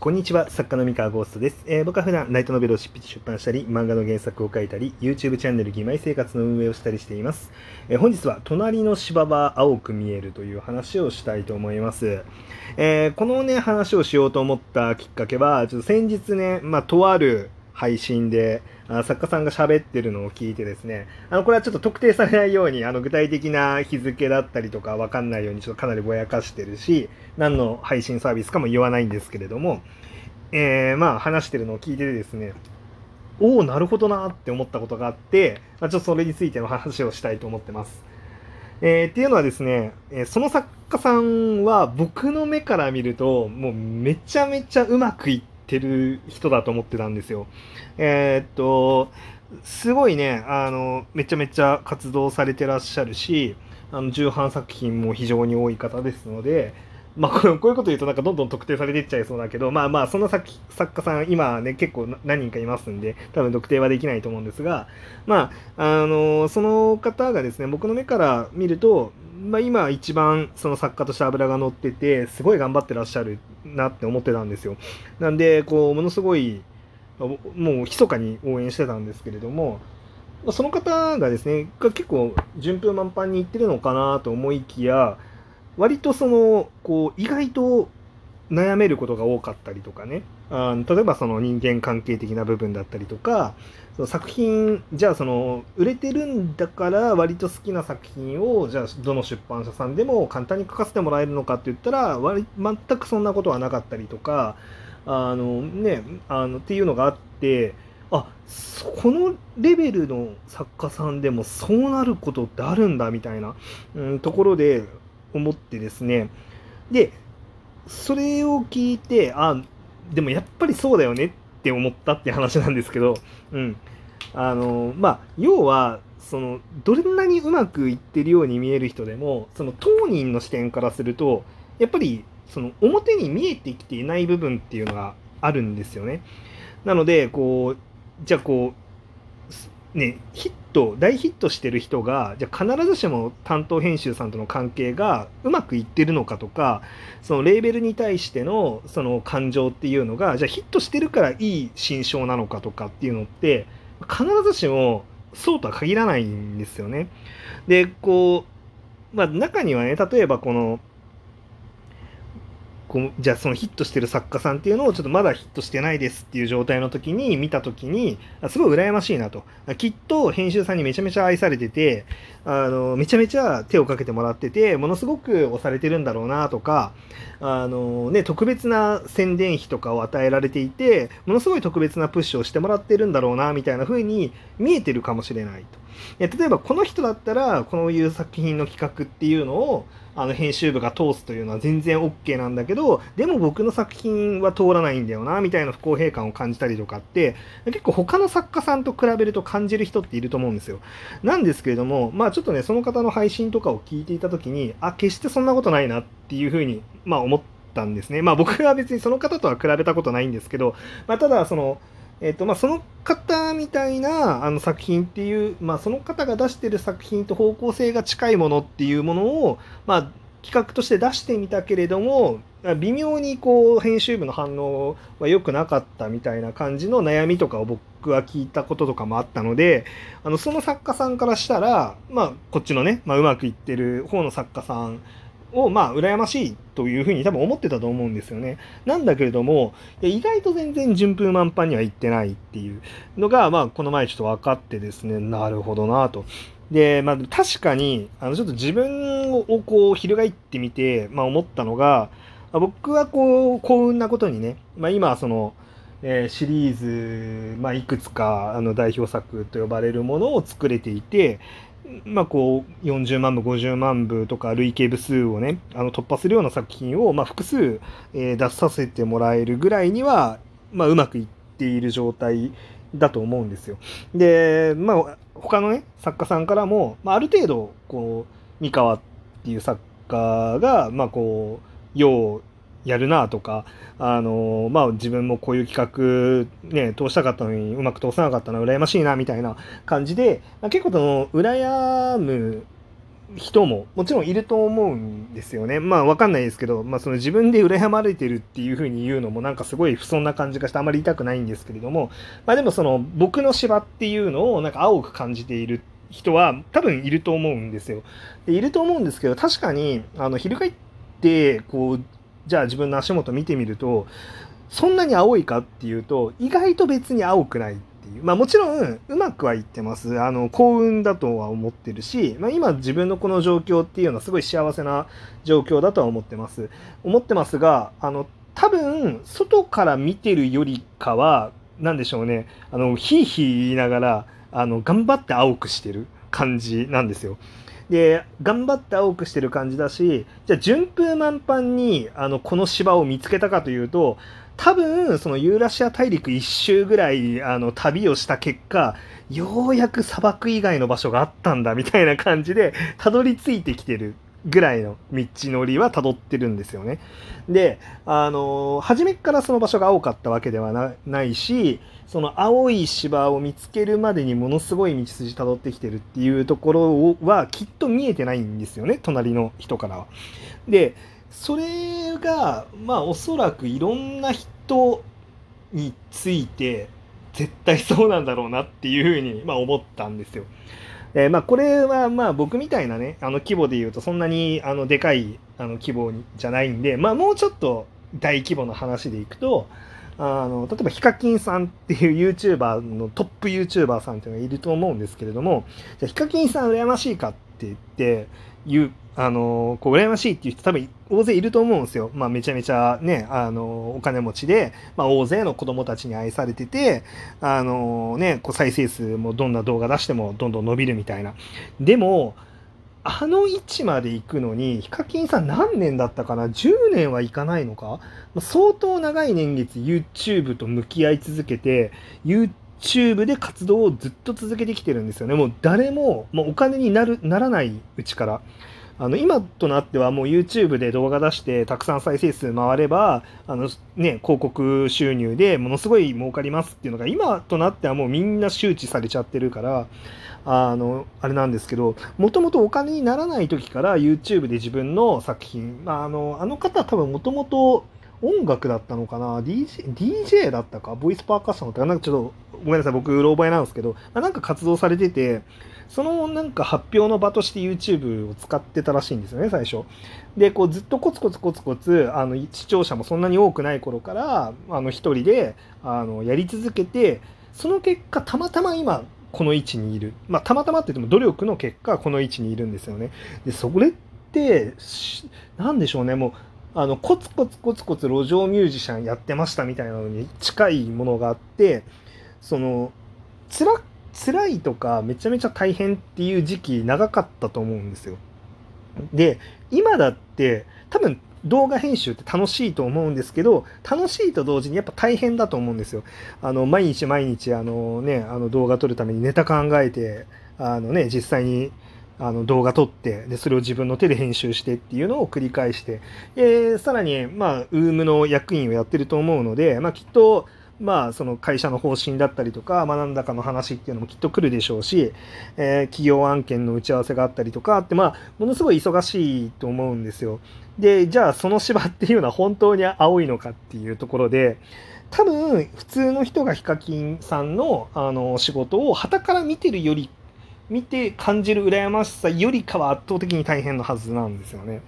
こんにちは、作家の三河ゴーストです。えー僕は普段、ライトノベルを執筆出版したり、漫画の原作を書いたり、YouTube チャンネル、義妹生活の運営をしたりしています。えー本日は、隣の芝は青く見えるという話をしたいと思います。えーこのね、話をしようと思ったきっかけは、ちょっと先日ね、まあ、とある配信で、あ作家さんが喋ってるのを聞いてですね、あの、これはちょっと特定されないように、あの、具体的な日付だったりとかわかんないように、ちょっとかなりぼやかしてるし、何の配信サービスかも言わないんですけれども、えーまあ話してるのを聞いてですね、おお、なるほどなって思ったことがあって、まあ、ちょっとそれについての話をしたいと思ってます。えーっていうのはですね、えその作家さんは僕の目から見ると、もうめちゃめちゃうまくいっててる人だと思ってたんですよ。えーっと、すごいね、あの、めちゃめちゃ活動されてらっしゃるし、あの、重版作品も非常に多い方ですので、まあ、こういうこと言うとなんかどんどん特定されていっちゃいそうだけど、まあまあ、その作作家さん、今ね、結構何人かいますんで、多分特定はできないと思うんですが、まあ、あの、その方がですね、僕の目から見ると、まあ今一番その作家として脂が乗ってて、すごい頑張ってらっしゃるなって思ってたんですよ。なんで、こう、ものすごい、もう密かに応援してたんですけれども、その方がですね、結構順風満帆にいってるのかなと思いきや、割とその、こう、意外と悩めることが多かったりとかね、あの例えばその人間関係的な部分だったりとか、その作品、じゃあその、売れてるんだから割と好きな作品を、じゃあどの出版社さんでも簡単に書かせてもらえるのかって言ったら、割全くそんなことはなかったりとか、あのね、あのっていうのがあって、あこのレベルの作家さんでもそうなることってあるんだみたいな、うん、ところで思ってですね。でそれを聞いてあでもやっぱりそうだよねって思ったって話なんですけど、うん、あのまあ要はそのどんなにうまくいってるように見える人でもその当人の視点からするとやっぱりその表に見えてきていない部分っていうのがあるんですよね。なのでこうじゃあこうねヒット大ヒットしてる人がじゃ必ずしも担当編集さんとの関係がうまくいってるのかとかそのレーベルに対してのその感情っていうのがじゃヒットしてるからいい心象なのかとかっていうのって必ずしもそうとは限らないんですよね。でこうまあ中にはね例えばこのこうじゃあそのヒットしてる作家さんっていうのをちょっとまだヒットしてないですっていう状態の時に見た時にあすごい羨ましいなときっと編集さんにめちゃめちゃ愛されててあのめちゃめちゃ手をかけてもらっててものすごく押されてるんだろうなとかあの、ね、特別な宣伝費とかを与えられていてものすごい特別なプッシュをしてもらってるんだろうなみたいな風に見えてるかもしれないと。え例えばこの人だったらこういう作品の企画っていうのをあの編集部が通すというのは全然 OK なんだけどでも僕の作品は通らないんだよなみたいな不公平感を感じたりとかって結構他の作家さんと比べると感じる人っていると思うんですよ。なんですけれどもまあちょっとねその方の配信とかを聞いていた時にあ決してそんなことないなっていうふうにまあ思ったんですね。まあ僕は別にその方とは比べたことないんですけど、まあ、ただそのえっとまあ、その方みたいなあの作品っていう、まあ、その方が出してる作品と方向性が近いものっていうものを、まあ、企画として出してみたけれども微妙にこう編集部の反応は良くなかったみたいな感じの悩みとかを僕は聞いたこととかもあったのであのその作家さんからしたら、まあ、こっちのね、まあ、うまくいってる方の作家さんをまあ羨ましいというふうに多分思ってたと思うんですよね。なんだけれども意外と全然順風満帆にはいってないっていうのが、まあ、この前ちょっと分かってですねなるほどなと。で、まあ、確かにあのちょっと自分をこう翻ってみて、まあ、思ったのが僕はこう幸運なことにね、まあ、今その、えーシリーズ、まあ、いくつかあの代表作と呼ばれるものを作れていて、まあ、こう40万部50万部とか累計部数をねあの突破するような作品を、まあ、複数、えー出させてもらえるぐらいには、まあ、うまくいっている状態だと思うんですよ。で、まあ、他のね作家さんからも、まあ、ある程度こう三河っていう作家が、まあ、こうようやるなとか、あのまあ、自分もこういう企画、ね、通したかったのにうまく通さなかったのは羨ましいなみたいな感じで、まあ結構その羨む人ももちろんいると思うんですよね。まあわかんないですけど、まあその自分で羨まれてるっていうふうに言うのもなんかすごい不遜な感じがしてあまり言いたくないんですけれども、まあでもその僕の芝っていうのをなんか青く感じている人は多分いると思うんですよ。でいると思うんですけど、確かにあの翻ってこう、じゃあ自分の足元見てみると、そんなに青いかっていうと、意外と別に青くないっていう。まあもちろん、うまくはいってます。あの、幸運だとは思ってるし、まあ今自分のこの状況っていうのはすごい幸せな状況だとは思ってます。思ってますが、あの、多分、外から見てるよりかは、何でしょうね、あの、ひいひい言いながら、あの、頑張って青くしてる感じなんですよ。で、頑張って青くしてる感じだし、じゃあ順風満帆に、あの、この芝を見つけたかというと、多分、そのユーラシア大陸一周ぐらい、あの、旅をした結果、ようやく砂漠以外の場所があったんだ、みたいな感じで、たどり着いてきてる。ぐらいの道のりは辿ってるんですよね。で、あの、初めからその場所が青かったわけではないし、その青い芝を見つけるまでにものすごい道筋辿ってきてるっていうところはきっと見えてないんですよね、隣の人からは。で、それがまあおそらくいろんな人について絶対そうなんだろうなっていうふうにまあ思ったんですよ。えー、まあこれはまあ僕みたいなねあの規模で言うとそんなにあのでかいあの規模じゃないんでまあもうちょっと大規模な話でいくとあの例えばヒカキンさんっていう YouTuber のトップ YouTuber さんっていうのがいると思うんですけれどもじゃあヒカキンさん羨ましいかって言って言うあのこう羨ましいっていう人多分大勢いると思うんですよ。まあ、めちゃめちゃね、あのお金持ちで、まあ、大勢の子供たちに愛されてて、あのね、こう再生数もどんな動画出してもどんどん伸びるみたいな。でも、あの位置まで行くのに、ヒカキンさん何年だったかな ?10 年はいかないのか？相当長い年月 YouTube と向き合い続けて、YouTube で活動をずっと続けてきてるんですよね。もう誰も、もうお金になる、ならないうちから。あの今となってはもう YouTube で動画出してたくさん再生数回ればあの、ね、広告収入でものすごい儲かりますっていうのが今となってはもうみんな周知されちゃってるからあのあれなんですけどもともとお金にならない時から YouTube で自分の作品、まあ、あのあの方多分もともと音楽だったのかな DJ, DJ だったかボイスパーカッションだったかなんかちょっとごめんなさい僕うろ覚えなんですけど、なんか活動されててそのなんか発表の場として YouTube を使ってたらしいんですよね、最初。で、こうずっとコツコツコツコツ、あの視聴者もそんなに多くない頃から、一人であのやり続けて、その結果、たまたま今、この位置にいる。まあ、たまたまって言っても努力の結果、この位置にいるんですよね。で、それって、なんでしょうね、もう、あの、コツコツコツコツ路上ミュージシャンやってましたみたいなのに近いものがあって、その、辛辛いとかめちゃめちゃ大変っていう時期長かったと思うんですよ。で今だって多分動画編集って楽しいと思うんですけど楽しいと同時にやっぱ大変だと思うんですよ。あの毎日毎日あの、ね、あの動画撮るためにネタ考えてあの、ね、実際にあの動画撮ってでそれを自分の手で編集してっていうのを繰り返してでさらにまあ UM の役員をやってると思うので、まあ、きっとまあ、その会社の方針だったりとか、まあ、何らかの話っていうのもきっと来るでしょうし、えー、企業案件の打ち合わせがあったりとかって、まあ、ものすごい忙しいと思うんですよ。で、じゃあその芝っていうのは本当に青いのかっていうところで、多分普通の人がヒカキンさんのあの仕事を旗から見てるより見て感じる羨ましさよりかは圧倒的に大変なはずなんですよね。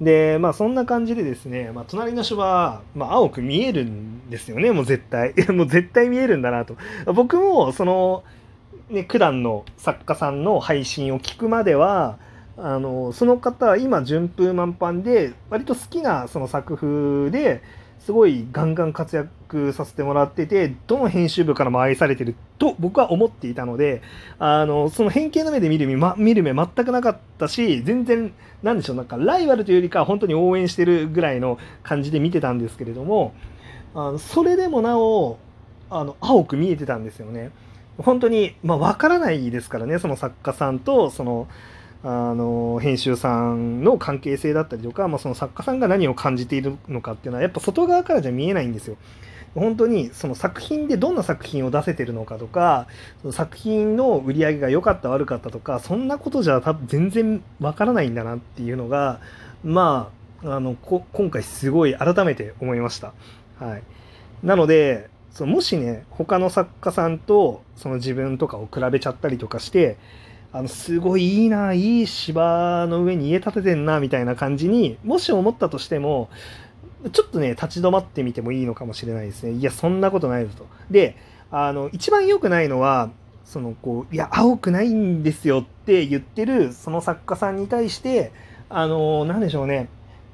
で、まあそんな感じでですね、まあ隣の人は、まあ青く見えるんですよね、もう絶対。もう絶対見えるんだなと。僕もその、ね、九段の作家さんの配信を聞くまでは、あの、その方は今順風満帆で、割と好きなその作風で、すごいガンガン活躍させてもらってて、どの編集部からも愛されてると僕は思っていたので、あの、その偏見の目で見る目、ま、見る目全くなかったし、全然、なんでしょう、なんかライバルというよりか本当に応援してるぐらいの感じで見てたんですけれども、あのそれでもなお、あの、青く見えてたんですよね。本当に、まあ、わからないですからね、その作家さんと、その、あの編集さんの関係性だったりとか、まあ、その作家さんが何を感じているのかっていうのはやっぱ外側からじゃ見えないんですよ。本当にその作品でどんな作品を出せてるのかとかその作品の売り上げが良かった悪かったとかそんなことじゃ多分全然わからないんだなっていうのがまああの今回すごい改めて思いました。はい、なのでそのもしね他の作家さんとその自分とかを比べちゃったりとかしてあのすごいいいないい芝の上に家建ててんなみたいな感じにもし思ったとしてもちょっとね立ち止まってみてもいいのかもしれないですね。いやそんなことないぞと。であの一番良くないのはそのこういや青くないんですよって言ってるその作家さんに対してあの何でしょうね。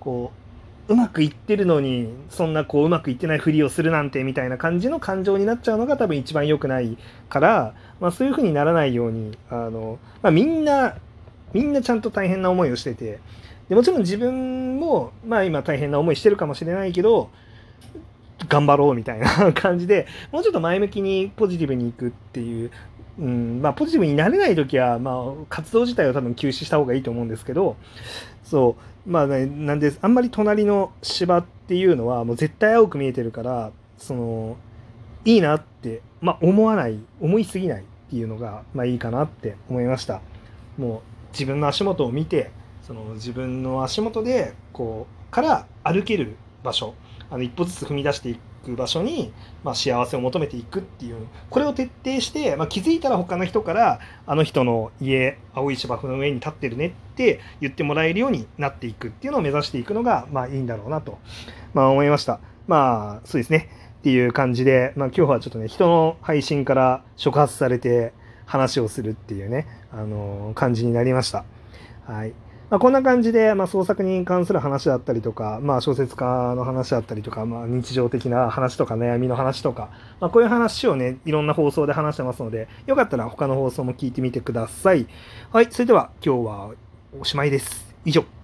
こううまくいってるのにそんなこううまくいってないふりをするなんてみたいな感じの感情になっちゃうのが多分一番良くないから、まあ、そういうふうにならないようにあの、まあ、みんなみんなちゃんと大変な思いをしててでもちろん自分も、まあ、今大変な思いしてるかもしれないけど頑張ろうみたいな感じでもうちょっと前向きにポジティブにいくっていううんまあ、ポジティブになれない時は、まあ、活動自体を多分休止した方がいいと思うんですけどそう。まあ、ね、なんであんまり隣の芝っていうのはもう絶対青く見えてるからそのいいなって、まあ、思わない思いすぎないっていうのが、まあ、いいかなって思いました。もう自分の足元を見てその自分の足元でこうから歩ける場所あの一歩ずつ踏み出していく場所に、まあ、幸せを求めていくっていうこれを徹底して、まあ、気づいたら他の人からあの人の家青い芝生の上に立ってるねって言ってもらえるようになっていくっていうのを目指していくのが、まあ、いいんだろうなと、まあ、思いましたまあそうですねっていう感じで、まあ、今日はちょっとね人の配信から触発されて話をするっていうね、あのー、感じになりました。はい。まあ、こんな感じで、まあ、創作に関する話だったりとか、まあ、小説家の話だったりとか、まあ、日常的な話とか悩みの話とか、まあ、こういう話をね、いろんな放送で話してますので、よかったら他の放送も聞いてみてください。はい、それでは今日はおしまいです。以上。